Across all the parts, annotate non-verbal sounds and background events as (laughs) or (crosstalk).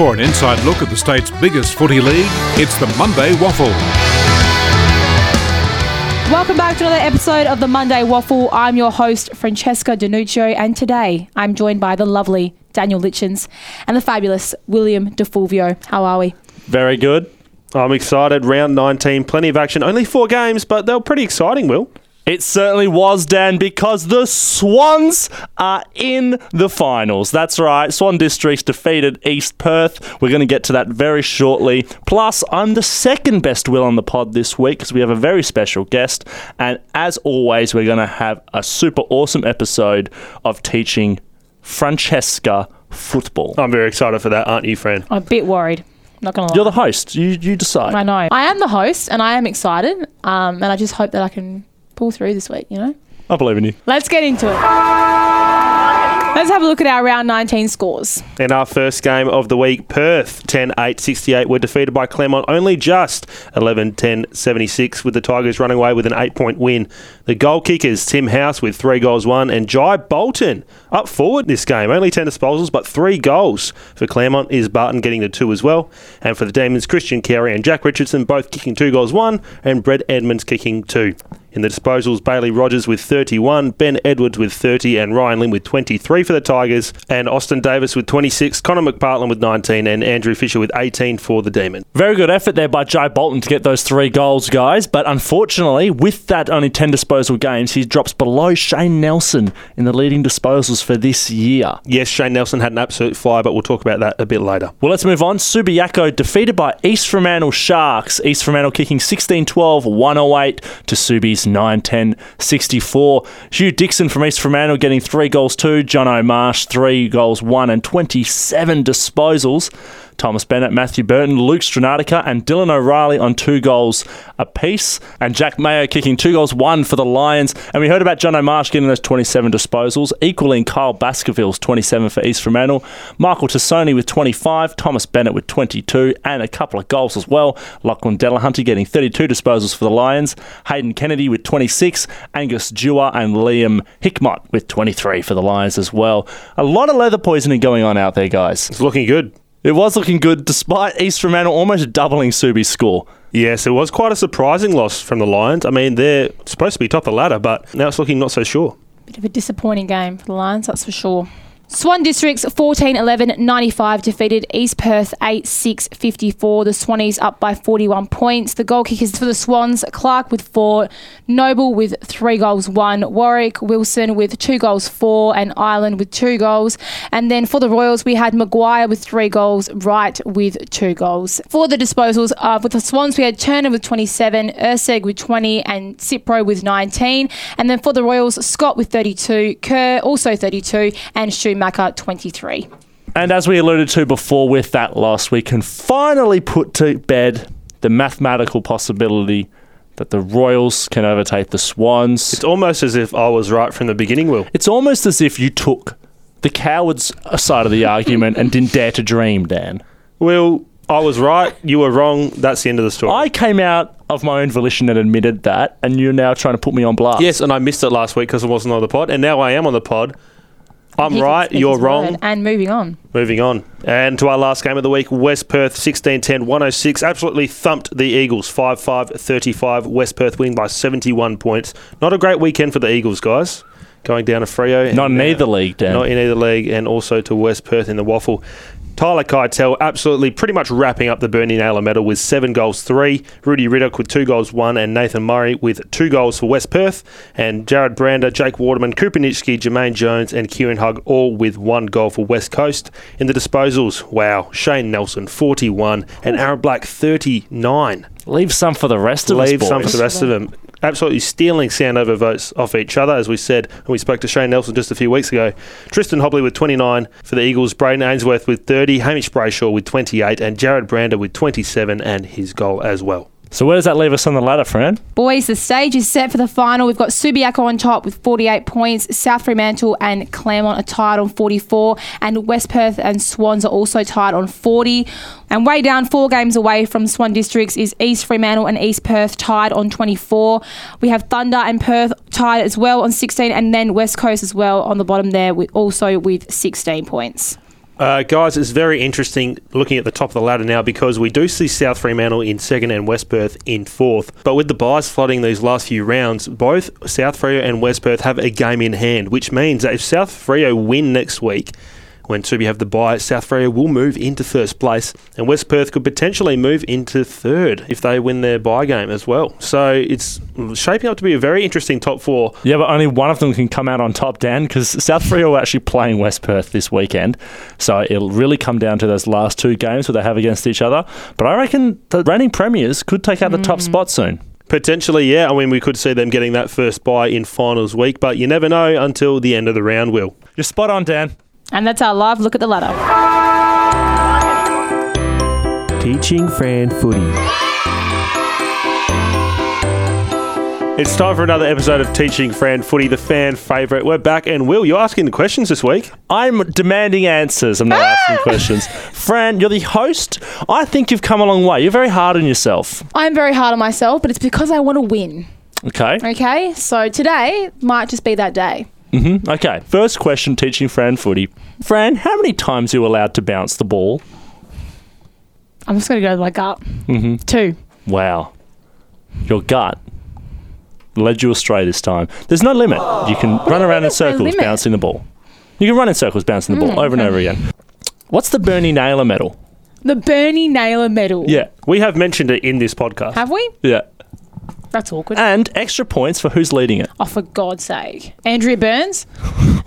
For an inside look at the state's biggest footy league, it's the Monday Waffle. Welcome back to another episode of the Monday Waffle. I'm your host, Francesca De Nuccio, and today I'm joined by the lovely Daniel Litjens and the fabulous William Di Fulvio. How are we? Very good. I'm excited. Round 19, plenty of action. Only four games, but they're pretty exciting, Will. It certainly was, Dan, because the Swans are in the finals. That's right. Swan Districts defeated East Perth. We're going to get to that very shortly. Plus, I'm the second best Will on the pod this week because we have a very special guest. And as always, we're going to have a super awesome episode of teaching Francesca football. I'm very excited for that, aren't you, friend? I'm a bit worried. Not gonna lie. You're the host. You, you decide. I know. I am the host, and I am excited. Um, and I just hope that I can pull through this week. You know. I believe in you. Let's get into it. Let's have a look at our round 19 scores. In our first game of the week, Perth 10 8 68 were defeated by Claremont only just 11 10 76, with the Tigers running away with an eight point win. The goal kickers, Tim House with three goals, one, and Jai Bolton up forward in this game. Only 10 disposals, but three goals. For Claremont is Barton getting the two as well. And for the Demons, Christian Carey and Jack Richardson both kicking two goals, one, and Brett Edmonds kicking two. In the disposals, Bailey Rogers with 31, Ben Edwards with 30, and Ryan Lynn with 23 for the Tigers, and Austin Davis with 26, Connor McPartland with 19, and Andrew Fisher with 18 for the Demon. Very good effort there by Jai Bolton to get those three goals, guys. But unfortunately, with that only 10 disposal games, he drops below Shane Nelson in the leading disposals for this year. Yes, Shane Nelson had an absolute flyer, but we'll talk about that a bit later. Well, let's move on. Subiaco defeated by East Fremantle Sharks. East Fremantle kicking 16 12, 108 to Subi's 9 10 64. Hugh Dixon from East Fremantle getting three goals, two. John O'Marsh, three goals, one, and 27 disposals. Thomas Bennett, Matthew Burton, Luke Strnadica, and Dylan O'Reilly on two goals apiece. And Jack Mayo kicking two goals, one for the Lions. And we heard about John O'Marsh getting those 27 disposals, equaling Kyle Baskerville's 27 for East Fremantle. Michael Tassoni with 25, Thomas Bennett with 22, and a couple of goals as well. Lachlan Delahunty getting 32 disposals for the Lions. Hayden Kennedy with 26, Angus Dewar and Liam Hickmott with 23 for the Lions as well. A lot of leather poisoning going on out there, guys. It's looking good. It was looking good despite East Fremantle almost doubling Subi's score. Yes, it was quite a surprising loss from the Lions. I mean, they're supposed to be top of the ladder, but now it's looking not so sure. Bit of a disappointing game for the Lions, that's for sure. Swan Districts 14 11 95 defeated East Perth 8 6 54. The Swannies up by 41 points. The goal kickers for the Swans Clark with four, Noble with three goals, one, Warwick Wilson with two goals, four, and Ireland with two goals. And then for the Royals, we had Maguire with three goals, Wright with two goals. For the disposals, uh, with the Swans, we had Turner with 27, Urseg with 20, and Cipro with 19. And then for the Royals, Scott with 32, Kerr also 32, and Schumacher 23. And as we alluded to before with that loss, we can finally put to bed the mathematical possibility that the Royals can overtake the Swans. It's almost as if I was right from the beginning, Will. It's almost as if you took the cowards side of the argument and didn't dare to dream, Dan. Will, I was right, you were wrong. That's the end of the story. I came out of my own volition and admitted that, and you're now trying to put me on blast. yes, and I missed it last week because I wasn't on the pod, and now I am on the pod. I'm He right, you're wrong. word. And moving on. Moving on. And to our last game of the week, West Perth 16 10 106. Absolutely thumped the Eagles 5 5 35. West Perth winning by 71 points. Not a great weekend for the Eagles, guys. Going down to Freo. Not in and, uh, either league, Dan. Not in either league, and also to West Perth in the Waffle. Tyler Keitel absolutely pretty much wrapping up the Bernie Naylor medal with seven goals, three. Rudy Riddock with two goals, one, and Nathan Murray with two goals for West Perth. And Jarrod Brander, Jake Waterman, Nitschke, Jermaine Jones, and Kieran Hug all with one goal for West Coast. In the disposals, wow, Shane Nelson, 41, and Aaron Black, 39. Leave some for the rest of us, Leave some for the rest of them. Absolutely stealing Sandover votes off each other, as we said when we spoke to Shane Nelson just a few weeks ago. Tristan Hobley with 29 for the Eagles, Brayden Ainsworth with 30, Hamish Brayshaw with 28, and Jarrod Brander with 27 and his goal as well. So where does that leave us on the ladder, friend? Boys, the stage is set for the final. We've got Subiaco on top with 48 points. South Fremantle and Claremont are tied on 44. And West Perth and Swans are also tied on 40. And way down, four games away from Swan Districts, is East Fremantle and East Perth tied on 24. We have Thunder and Perth tied as well on 16. And then West Coast as well on the bottom there, also with 16 points. Uh, guys, it's very interesting looking at the top of the ladder now because we do see South Fremantle in second and West Perth in fourth. But with the buys flooding these last few rounds, both South Freo and West Perth have a game in hand, which means that if South Freo win next week, when Subi have the bye, South Freo will move into first place, and West Perth could potentially move into third if they win their bye game as well. So it's shaping up to be a very interesting top four. Yeah, but only one of them can come out on top, Dan, because South Freo are actually playing West Perth this weekend. So it'll really come down to those last two games that they have against each other. But I reckon the reigning premiers could take out the top hmm. spot soon. Potentially, yeah. I mean, we could see them getting that first bye in finals week, but you never know until the end of the round, Will. You're spot on, Dan. And that's our live look at the ladder. Teaching Fran Footy. It's time for another episode of Teaching Fran Footy, the fan favourite. We're back, and Will, you're asking the questions this week. I'm demanding answers. I'm not asking (laughs) questions. Fran, you're the host. I think you've come a long way. You're very hard on yourself. I'm very hard on myself, but it's because I want to win. Okay. Okay, so today might just be that day. Hmm Okay. First question teaching Fran footy. Fran, how many times are you allowed to bounce the ball? I'm just going to go with my gut. Mm-hmm. Two. Wow. Your gut led you astray this time. There's no limit. You can run around in no circles bouncing the ball. You can run in circles bouncing the ball over and over again. What's the Bernie Naylor medal? The Bernie Naylor medal. Yeah. We have mentioned it in this podcast. Have we? Yeah. That's awkward. And extra points for who's leading it. oh, for God's sake. Andrea Burns? (laughs)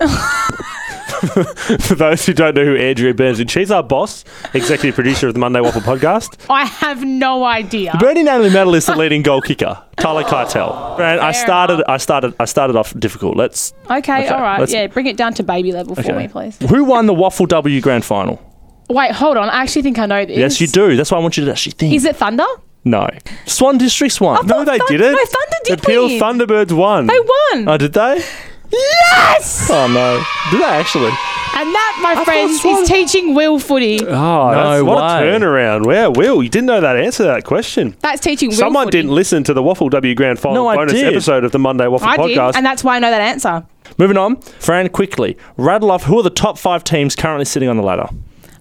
(laughs) For those who don't know who Andrea Burns is, she's our boss, executive producer of the Monday Waffle podcast. I have no idea. The Bernie Naylor medal is the leading goal kicker, Tyler Keitel. Fran, I Fair started. enough. I started. I started off difficult. Let's. Okay, all right. let's- Yeah, bring it down to baby level for me, please. Who won the Waffle W Grand Final? Wait, hold on. I actually think I know this. Yes, you do. That's why I want you to actually think. Is it Thunder? No. Swan Districts won. thought they Thun- didn't. No, Thunder did The Peel win. Thunderbirds won. They won. Oh, did they? Yes! Oh no. Did they actually? And that, my thought friends, Swan- is teaching Will footy. Oh That's no what way. a turnaround. Wow, Will, you didn't know that answer to that question. That's teaching Will Someone footy. didn't listen to the Waffle W Grand Final No, I bonus did. episode of the Monday Waffle I did, podcast. and that's why I know that answer. Moving on. Fran, quickly rattle off who are the top five teams currently sitting on the ladder.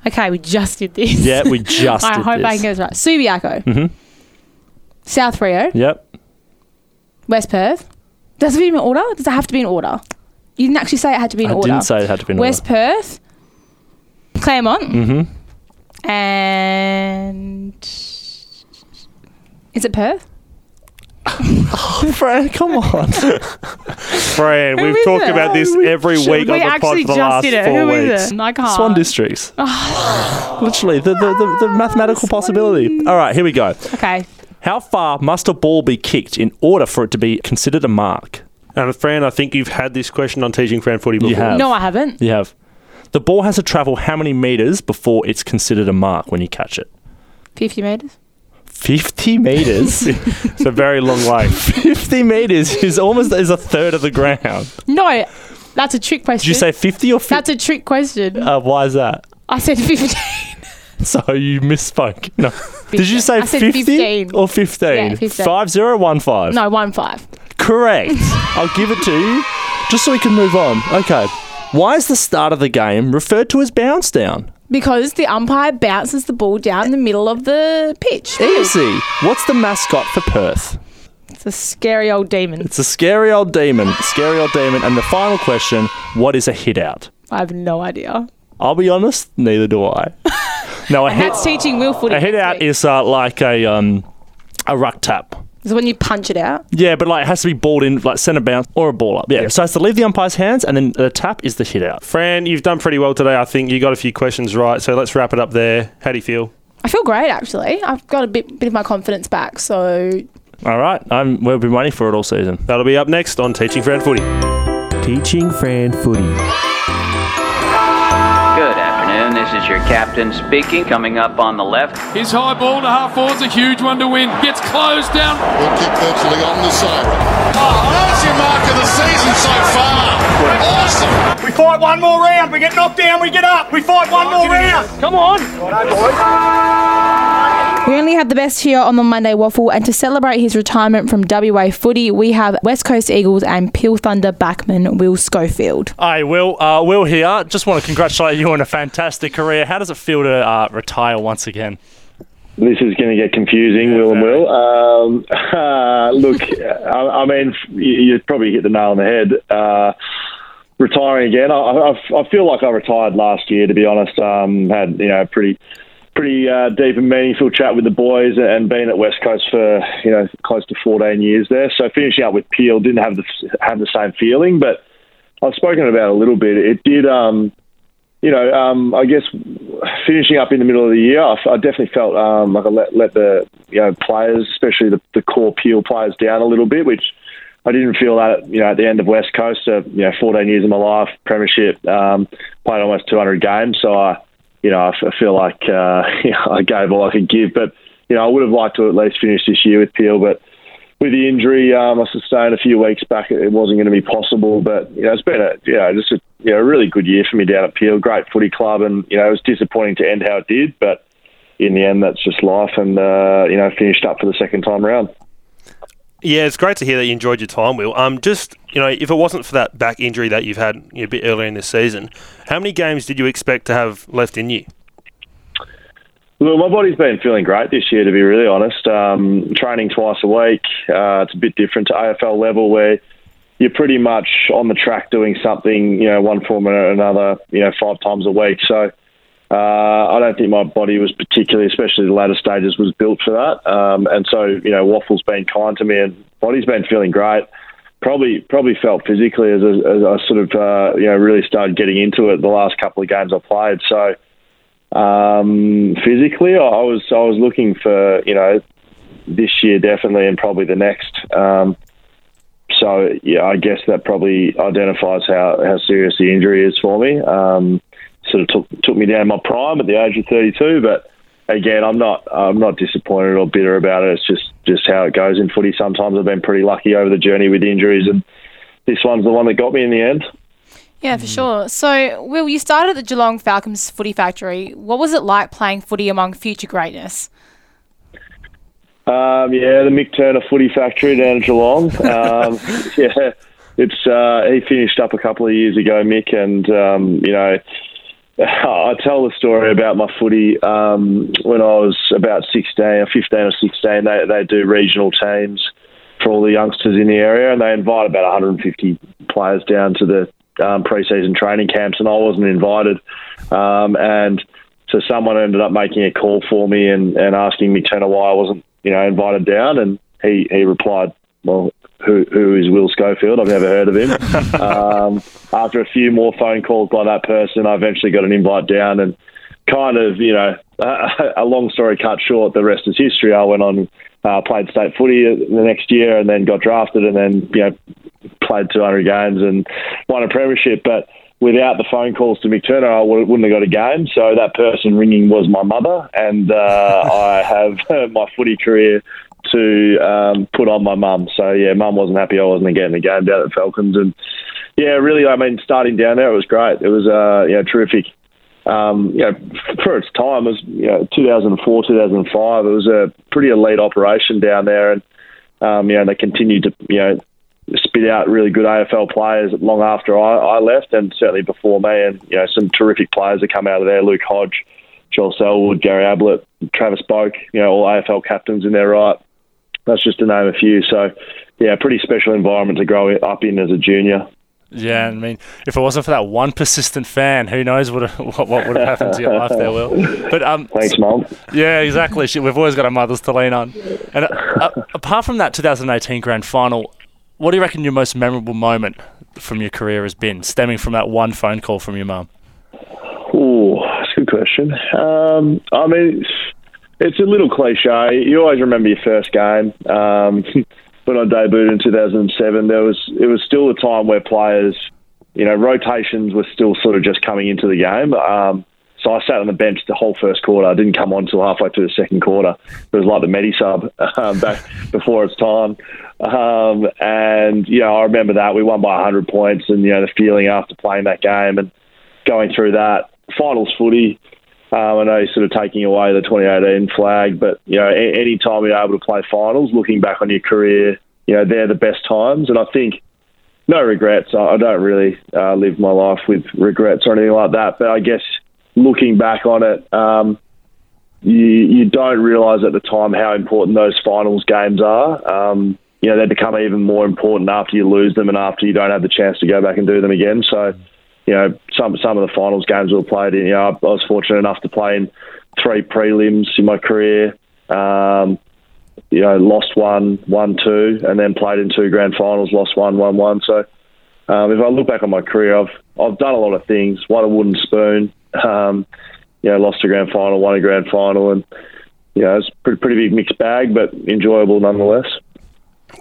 Okay, we just did this. Yeah, we (laughs) just I did hope I this. can get this right. Subiaco. Mm-hmm. South Freo. Yep. West Perth. Does it have to be in order? Does it have to be in order? You didn't actually say it had to be in I order. didn't say it had to be in West Perth. Claremont. Mm-hmm. And. Is it Perth? (laughs) order. Fran, come on. (laughs) Fran, Who we've talked it? about this every should- week we on the pod for the last did it. four Who is weeks. it? I can't. Swan Districts. (laughs) Literally, the, the, the, the mathematical possibility. All right, here we go. Okay. How far must a ball be kicked in order for it to be considered a mark? And Fran, I think you've had this question on teaching Fran footy before. You have. No, I haven't. You have. The ball has to travel how many meters before it's considered a mark when you catch it? 50 metres. 50 meters. (laughs) It's a very long way. 50 meters is almost is a third of the ground. No, that's a trick question. Did you say 50 or 50? That's a trick question. uh, why is that? I said 15. (laughs) (laughs) So you misspoke. No. (laughs) Did you say I 50 15. or 15? Yeah, 15. 5015. no, 1 5. Correct. (laughs) I'll give it to you just so we can move on. Okay. Why is the start of the game referred to as bounce down? Because the umpire bounces the ball down the middle of the pitch. Easy. What's the mascot for Perth? It's a scary old demon. It's a scary old demon. Scary old demon. And the final question what is a hit out? I have no idea. I'll be honest, neither do I. No, a And hit, that's teaching Will footy. a hit out week. is uh, like a um, a ruck tap. Is when you punch it out. Yeah, but like it has to be balled in, like centre bounce or a ball up. Yeah, so it has to leave the umpire's hands, and then the tap is the hit out. Fran, you've done pretty well today. I think you got a few questions right. So let's wrap it up there. How do you feel? I feel great actually. I've got a bit bit of my confidence back. So All right, I'm, we've been waiting for it all season. That'll be up next on Teaching Fran Footy. Teaching Fran Footy. Good afternoon. This is your captain speaking. Coming up on the left, His high ball to half forward's a huge one to win. Gets closed down. We'll kick virtually on the siren. Oh, that's your mark of the season so far. Awesome. We fight one more round. We get knocked down, we get up. We fight one oh, more round. Come on. We have the best here on the Monday Waffle, and to celebrate his retirement from WA footy, we have West Coast Eagles and Peel Thunder backman Will Schofield. Hi, Will. Uh, Will here. Just want to congratulate you on a fantastic career. How does it feel to uh, retire once again? This is going to get confusing, Will and Will. Um, uh, (laughs) look, I, I mean, you, you probably hit the nail on the head. Uh, retiring again, I, I, I feel like I retired last year. To be honest, um, had you know pretty pretty uh, deep and meaningful chat with the boys, and being at West Coast for you know close to 14 years there. So finishing up with Peel didn't have the have the same feeling, but I've spoken about a little bit. It did. Um, you know, um, I guess finishing up in the middle of the year, I, I definitely felt um, like I let, let the you know players, especially the, the core Peel players, down a little bit, which I didn't feel that you know at the end of West Coast. Uh, you know, 14 years of my life, premiership, um, played almost 200 games, so I, you know, I, f- I feel like uh, (laughs) you know, I gave all I could give. But you know, I would have liked to at least finish this year with Peel, but with the injury um, I sustained a few weeks back, it wasn't going to be possible. But you know, it's been a you know just a you know a really good year for me down at Peel. Great footy club, and you know it was disappointing to end how it did, but in the end, that's just life. And uh, you know, finished up for the second time around. Yeah, it's great to hear that you enjoyed your time, Will. Um, just you know, if it wasn't for that back injury that you've had a bit earlier in this season, how many games did you expect to have left in you? Well, my body's been feeling great this year, to be really honest. Um, training twice a week. Uh, it's a bit different to AFL level where you're pretty much on the track doing something, you know, one form or another, you know, five times a week. So uh, I don't think my body was particularly, especially the latter stages, was built for that. Um, and so, you know, Waffle's been kind to me and body's been feeling great. Probably, probably felt physically as, I- as I sort of, uh, you know, really started getting into it the last couple of games I played. So, um, physically, I was I was looking for you know this year definitely, and probably the next. Um, so yeah, I guess that probably identifies how, how serious the injury is for me. Sort of took took me down my prime at the age of 32, but again, I'm not I'm not disappointed or bitter about it. It's just just how it goes in footy. Sometimes I've been pretty lucky over the journey with injuries, and this one's the one that got me in the end. Yeah, for sure. So, Will, you started at the Geelong Falcons Footy Factory. What was it like playing footy among future greatness? Um, yeah, the Mick Turner Footy Factory down in Geelong. (laughs) Um, yeah, it's uh, he finished up a couple of years ago, Mick, and um, you know. (laughs) I tell the story about my footy um, when I was about 16 or 15 or 16. They, they do regional teams for all the youngsters in the area, and they invite about 150 players down to the um, pre-season training camps, and I wasn't invited. Um, and so someone ended up making a call for me and, and asking me Turner why I wasn't, you know, invited down, and he, he replied, "Well, who who is Will Schofield? I've never heard of him." (laughs) um, after a few more phone calls by that person, I eventually got an invite down, and kind of, you know, (laughs) a long story cut short, the rest is history. I went on, uh, played state footy the next year, and then got drafted, and then you know, played 200 games and won a premiership, but without the phone calls to Mick Turner, I would- wouldn't have got a game. So that person ringing was my mother, and uh, (laughs) I have my footy career to um, put on my mum. So yeah, mum wasn't happy I wasn't getting a game down at Falcons, and yeah, really, I mean, starting down there, it was great. It was uh, terrific. Um, you know, for its time, it was you know 2004, 2005. It was a pretty elite operation down there, and um, you know they continued to you know spit out really good AFL players long after I, I left, and certainly before me. And you know, some terrific players that come out of there: Luke Hodge, Joel Selwood, Gary Ablett, Travis Boak. You know, all AFL captains in their right. That's just to name a few. So, yeah, pretty special environment to grow up in as a junior. Yeah, I mean, if it wasn't for that one persistent fan, who knows what (laughs) what, what would have happened to your (laughs) life there, Will? But um, Thanks, Mum. yeah, exactly. We've always got our mothers to lean on. And uh, (laughs) apart from that 2018 grand final, what do you reckon your most memorable moment from your career has been, stemming from that one phone call from your mum? Ooh, that's a good question. Um, I mean, it's, a little cliche. You always remember your first game. Um, (laughs) when I debuted in 2007, there was it was still a time where players, you know, rotations were still sort of just coming into the game. Um, so I sat on the bench the whole first quarter. I didn't come on until halfway through the second quarter. It was like the Medi sub (laughs) um, back before its time. Um, and, you know, I remember that. We won by 100 points and, you know, the feeling after playing that game and going through that. Finals footy, Um, I know he's sort of taking away the 2018 flag, but you know, a- any time you're able to play finals, looking back on your career, you know, they're the best times. And I think no regrets. I, I don't really uh, live my life with regrets or anything like that. But I guess looking back on it, um, you you don't realise at the time how important those finals games are. Um, you know, they become even more important after you lose them and after you don't have the chance to go back and do them again. So, you know, some some of the finals games we played in. You know, I, I was fortunate enough to play in three prelims in my career. Um, you know, lost one, won two, and then played in two grand finals, lost one, won one. So, um, if I look back on my career, I've I've done a lot of things. Won a wooden spoon. Um, you know, lost a grand final, won a grand final, and you know, it's pretty, pretty big mixed bag, but enjoyable nonetheless.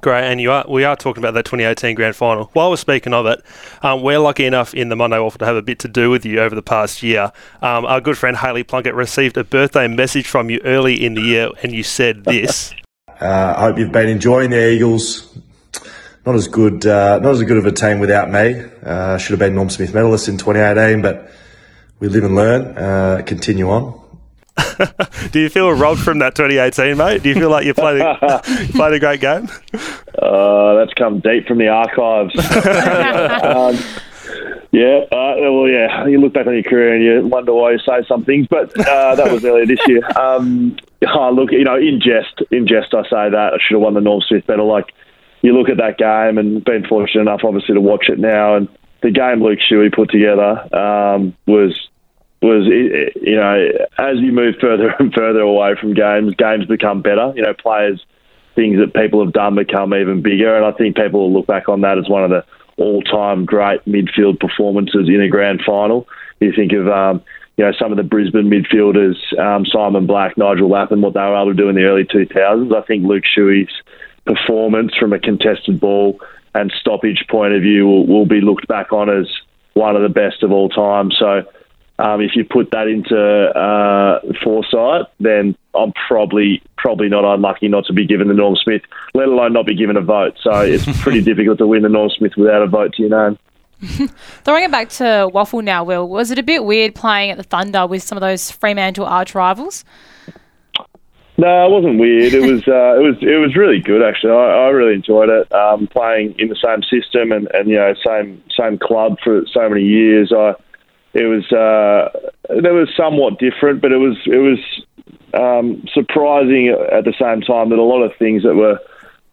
Great, and you are we are talking about that 2018 grand final. While we're speaking of it, um, we're lucky enough in the Monday Waffle to have a bit to do with you over the past year. Um, our good friend Haley Plunkett received a birthday message from you early in the year, and you said this. (laughs) Uh, I hope you've been enjoying the Eagles. Not as good, uh, not as good of a team without me. Uh, should have been Norm Smith medalist in 2018, but we live and learn. Uh, continue on. (laughs) Do you feel robbed from that 2018, mate? Do you feel like you played a, (laughs) you played a great game? Uh, that's come deep from the archives. (laughs) um, yeah, uh, well, yeah. You look back on your career and you wonder why you say some things, but uh, that was earlier this year. Um, oh, look, you know, in jest, in jest, I say that I should have won the Norm Smith medal. Like, you look at that game and been fortunate enough, obviously, to watch it now, and the game Luke Shuey put together um, was was you know as you move further (laughs) and further away from games, games become better. You know, players things that people have done become even bigger, and I think people will look back on that as one of the all-time great midfield performances in a grand final. You think of um, you know some of the Brisbane midfielders, um, Simon Black, Nigel Lappin, what they were able to do in the early 2000s. I think Luke Shuey's performance from a contested ball and stoppage point of view will, will be looked back on as one of the best of all time. So um, if you put that into uh, foresight, then I'm probably probably not unlucky not to be given the Norm Smith, let alone not be given a vote. So it's (laughs) pretty difficult to win the Norm Smith without a vote to your name. Throwing it back to Waffle now, Will, was it a bit weird playing at the Thunder with some of those Fremantle arch rivals? No, it wasn't weird. It was uh, it was it was really good actually. I, I really enjoyed it. Um, playing in the same system and, and you know same same club for so many years. I it was uh, was somewhat different, but it was it was um, surprising at the same time that a lot of things that were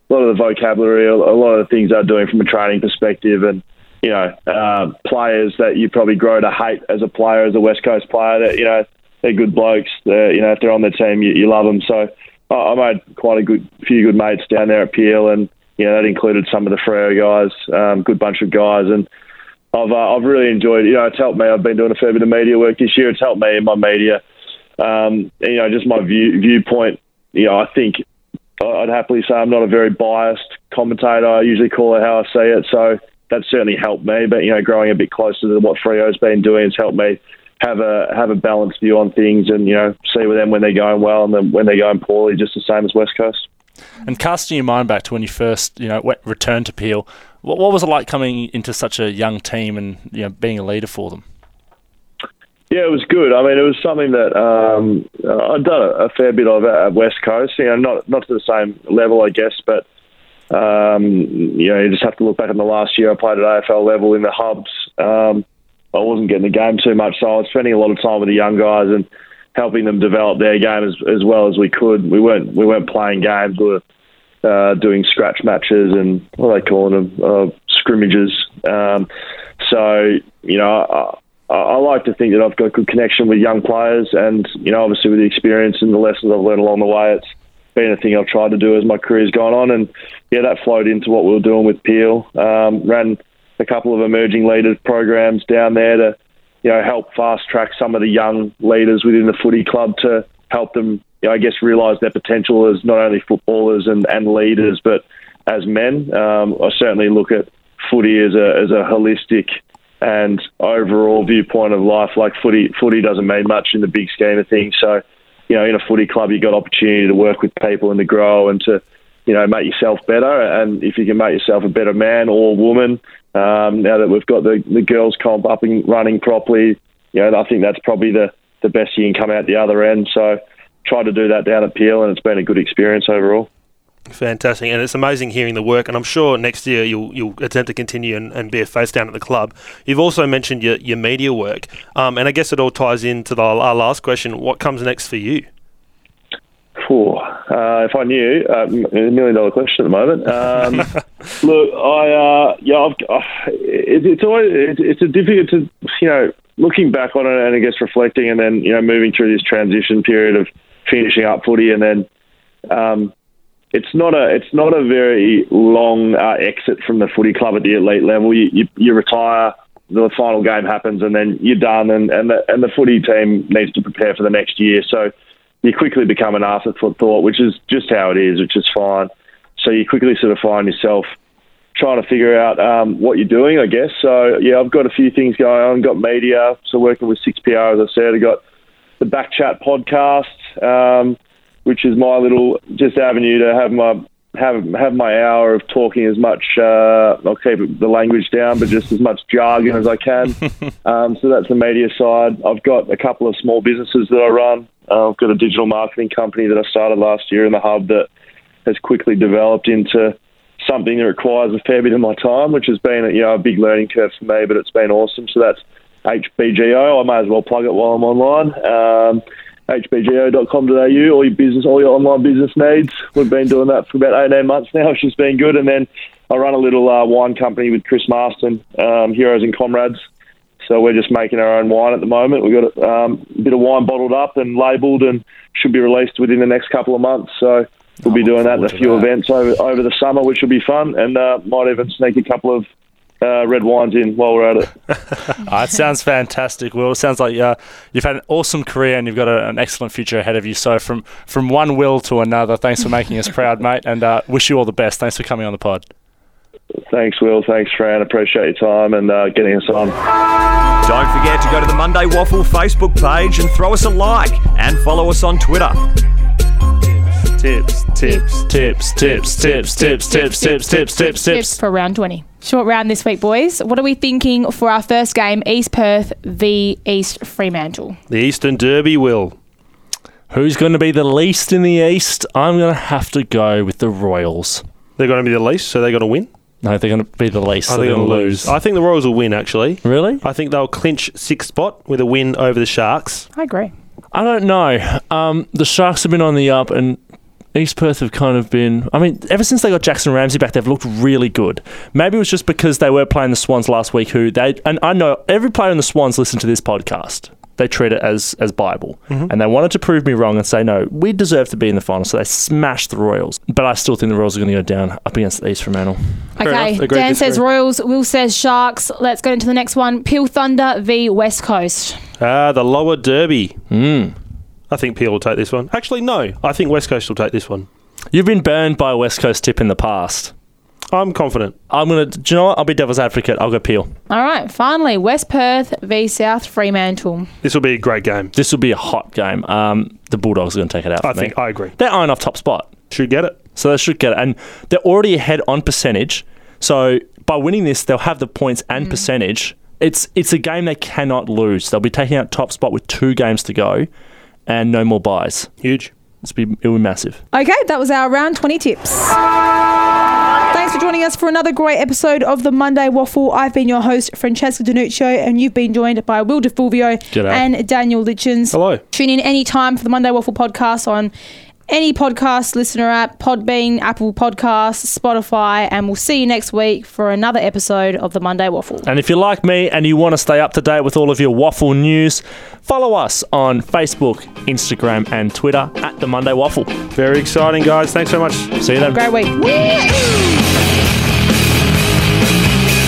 a lot of the vocabulary, a lot of the things they're doing from a training perspective, and you know uh, players that you probably grow to hate as a player, as a West Coast player. That you know they're good blokes. They're, you know, if they're on the team, you, you love them. So I, I made quite a good few good mates down there at Peel, and you know that included some of the Freo guys, um, good bunch of guys, and I've uh, I've really enjoyed. You know, it's helped me. I've been doing a fair bit of media work this year. It's helped me in my media. Um, and, you know, just my view viewpoint. You know, I think I'd happily say I'm not a very biased commentator. I usually call it how I see it. So that's certainly helped me. But you know, growing a bit closer to what Freo's been doing has helped me have a have a balanced view on things, and you know, see with them when they're going well and then when they're going poorly, just the same as West Coast. And casting your mind back to when you first, you know, went, returned to Peel, what, what was it like coming into such a young team and you know being a leader for them? Yeah, it was good. I mean, it was something that um, I'd done a, fair bit of at West Coast. You know, not not to the same level, I guess, but um, you know, you just have to look back on the last year I played at AFL level in the hubs. Um, I wasn't getting the game too much, so I was spending a lot of time with the young guys and helping them develop their game as, as well as we could. We weren't we weren't playing games. We were uh, doing scratch matches and what are they calling them uh, scrimmages. Um, so you know, I, I like to think that I've got a good connection with young players, and you know, obviously with the experience and the lessons I've learned along the way, it's been a thing I've tried to do as my career's gone on, and yeah, that flowed into what we were doing with Peel. Um, ran a couple of emerging leaders programs down there to you know help fast track some of the young leaders within the footy club to help them you know, I guess realise their potential as not only footballers and, and leaders but as men. Um, I certainly look at footy as a as a holistic and overall viewpoint of life. Like footy, footy doesn't mean much in the big scheme of things. So, you know, in a footy club, you've got opportunity to work with people and to grow and to, you know, make yourself better. And if you can make yourself a better man or woman, um, now that we've got the, the girls comp up and running properly, you know, I think that's probably the, the best you can come out the other end. So tried to do that down at Peel, and it's been a good experience overall. Fantastic, and it's amazing hearing the work. And I'm sure next year you'll you'll attempt to continue and, and be a face down at the club. You've also mentioned your, your media work, um, and I guess it all ties into the, our last question. What comes next for you? Cool. Uh, if I knew, uh, a million dollar question at the moment. Um, (laughs) look, I uh, yeah, I've, uh, it, it's always it, it's a difficult to you know looking back on it and I guess reflecting and then you know moving through this transition period of finishing up footy and then um, it's not a it's not a very long uh, exit from the footy club at the elite level. You, you, you retire, the final game happens, and then you're done, and and the, and the footy team needs to prepare for the next year. So you quickly become an afterthought, which is just how it is, which is fine. So you quickly sort of find yourself trying to figure out um, what you're doing, I guess. So yeah, I've got a few things going on. Got media, so working with Six PR, as I said. I got the Back Chat podcast. Um, which is my little just avenue to have my have have my hour of talking as much. Uh, I'll keep the language down, but just as much jargon as I can. (laughs) um, so that's the media side. I've got a couple of small businesses that I run. Uh, I've got a digital marketing company that I started last year in the hub that has quickly developed into something that requires a fair bit of my time, which has been you know a big learning curve for me. But it's been awesome. So that's HBGO. I may as well plug it while I'm online. Um, hbgo.com.au, all your business, all your online business needs. We've been doing that for about 18 months now, which has been good. And then I run a little uh, wine company with Chris Masten, um, Heroes and Comrades. So we're just making our own wine at the moment. We've got um, a bit of wine bottled up and labelled and should be released within the next couple of months. So we'll be doing that in a few that. events over, over the summer, which will be fun. And uh, might even sneak a couple of uh, red wines in while we're at it. (laughs) Ah, it sounds fantastic, Will. It sounds like uh, you've had an awesome career and you've got a, an excellent future ahead of you. So, from, from one Will to another, thanks for making us (laughs) proud, mate, and uh, wish you all the best. Thanks for coming on the pod. Thanks, Will. Thanks, Fran. Appreciate your time and uh, getting us on. Don't forget to go to the Monday Waffle Facebook page and throw us a like and follow us on Twitter. Tips, tips, tips, tips, tips, tips, tips, tips, tips, tips, Tips tips. for round 20. Short round this week, boys. What are we thinking for our first game, East Perth v East Fremantle? The Eastern Derby will. Who's going to be the least in the East? I'm going to have to go with the Royals. They're going to be the least, so they're going to win. No, they're going to be the least. I so they're they'll going to lose. lose. I think the Royals will win. Actually, Really? I think they'll clinch sixth spot with a win over the Sharks. I agree. I don't know. Um, the Sharks have been on the up, and East Perth have kind of been. I mean, ever since they got Jackson Ramsey back, they've looked really good. Maybe it was just because they were playing the Swans last week. Who they and I know every player in the Swans listen to this podcast. They treat it as as Bible, and they wanted to prove me wrong and say no, we deserve to be in the final. So they smashed the Royals, but I still think the Royals are going to go down up against the East Fremantle. Okay, enough. Agree, Dan says. Royals, Will says Sharks. Let's go into the next one. Peel Thunder v West Coast. Ah, the Lower Derby. Mm. I think Peel will take this one. Actually, no. I think West Coast will take this one. You've been burned by a West Coast tip in the past. I'm confident. I'm gonna. Do you know what? I'll be devil's advocate. I'll go Peel. All right, finally, West Perth v South Fremantle. This will be a great game. This will be a hot game. Um, the Bulldogs are going to take it out. I for me. think I agree. they're eyeing off top spot. Should get it. So they should get it. And they're already ahead on percentage. So by winning this, they'll have the points and percentage. It's it's a game they cannot lose. They'll be taking out top spot with two games to go and no more buys. Huge. It's be it'll be massive. Okay, that was our round 20 tips. Thanks for joining us for another great episode of the Monday Waffle. I've been your host, Francesca De Nuccio, and you've been joined by Will Di Fulvio and Daniel Litjens. Hello. Tune in anytime for the Monday Waffle podcast on any podcast listener app, Podbean, Apple Podcasts, Spotify, and we'll see you next week for another episode of the Monday Waffle. And if you're like me and you want to stay up to date with all of your waffle news, follow us on Facebook, Instagram, and Twitter at the Monday Waffle. Very exciting, guys. Thanks so much. See you then. Great week.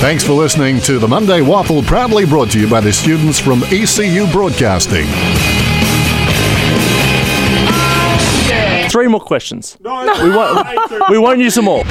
Thanks for listening to the Monday Waffle, proudly brought to you by the students from ECU Broadcasting. three more questions. No, we want, we want you some more.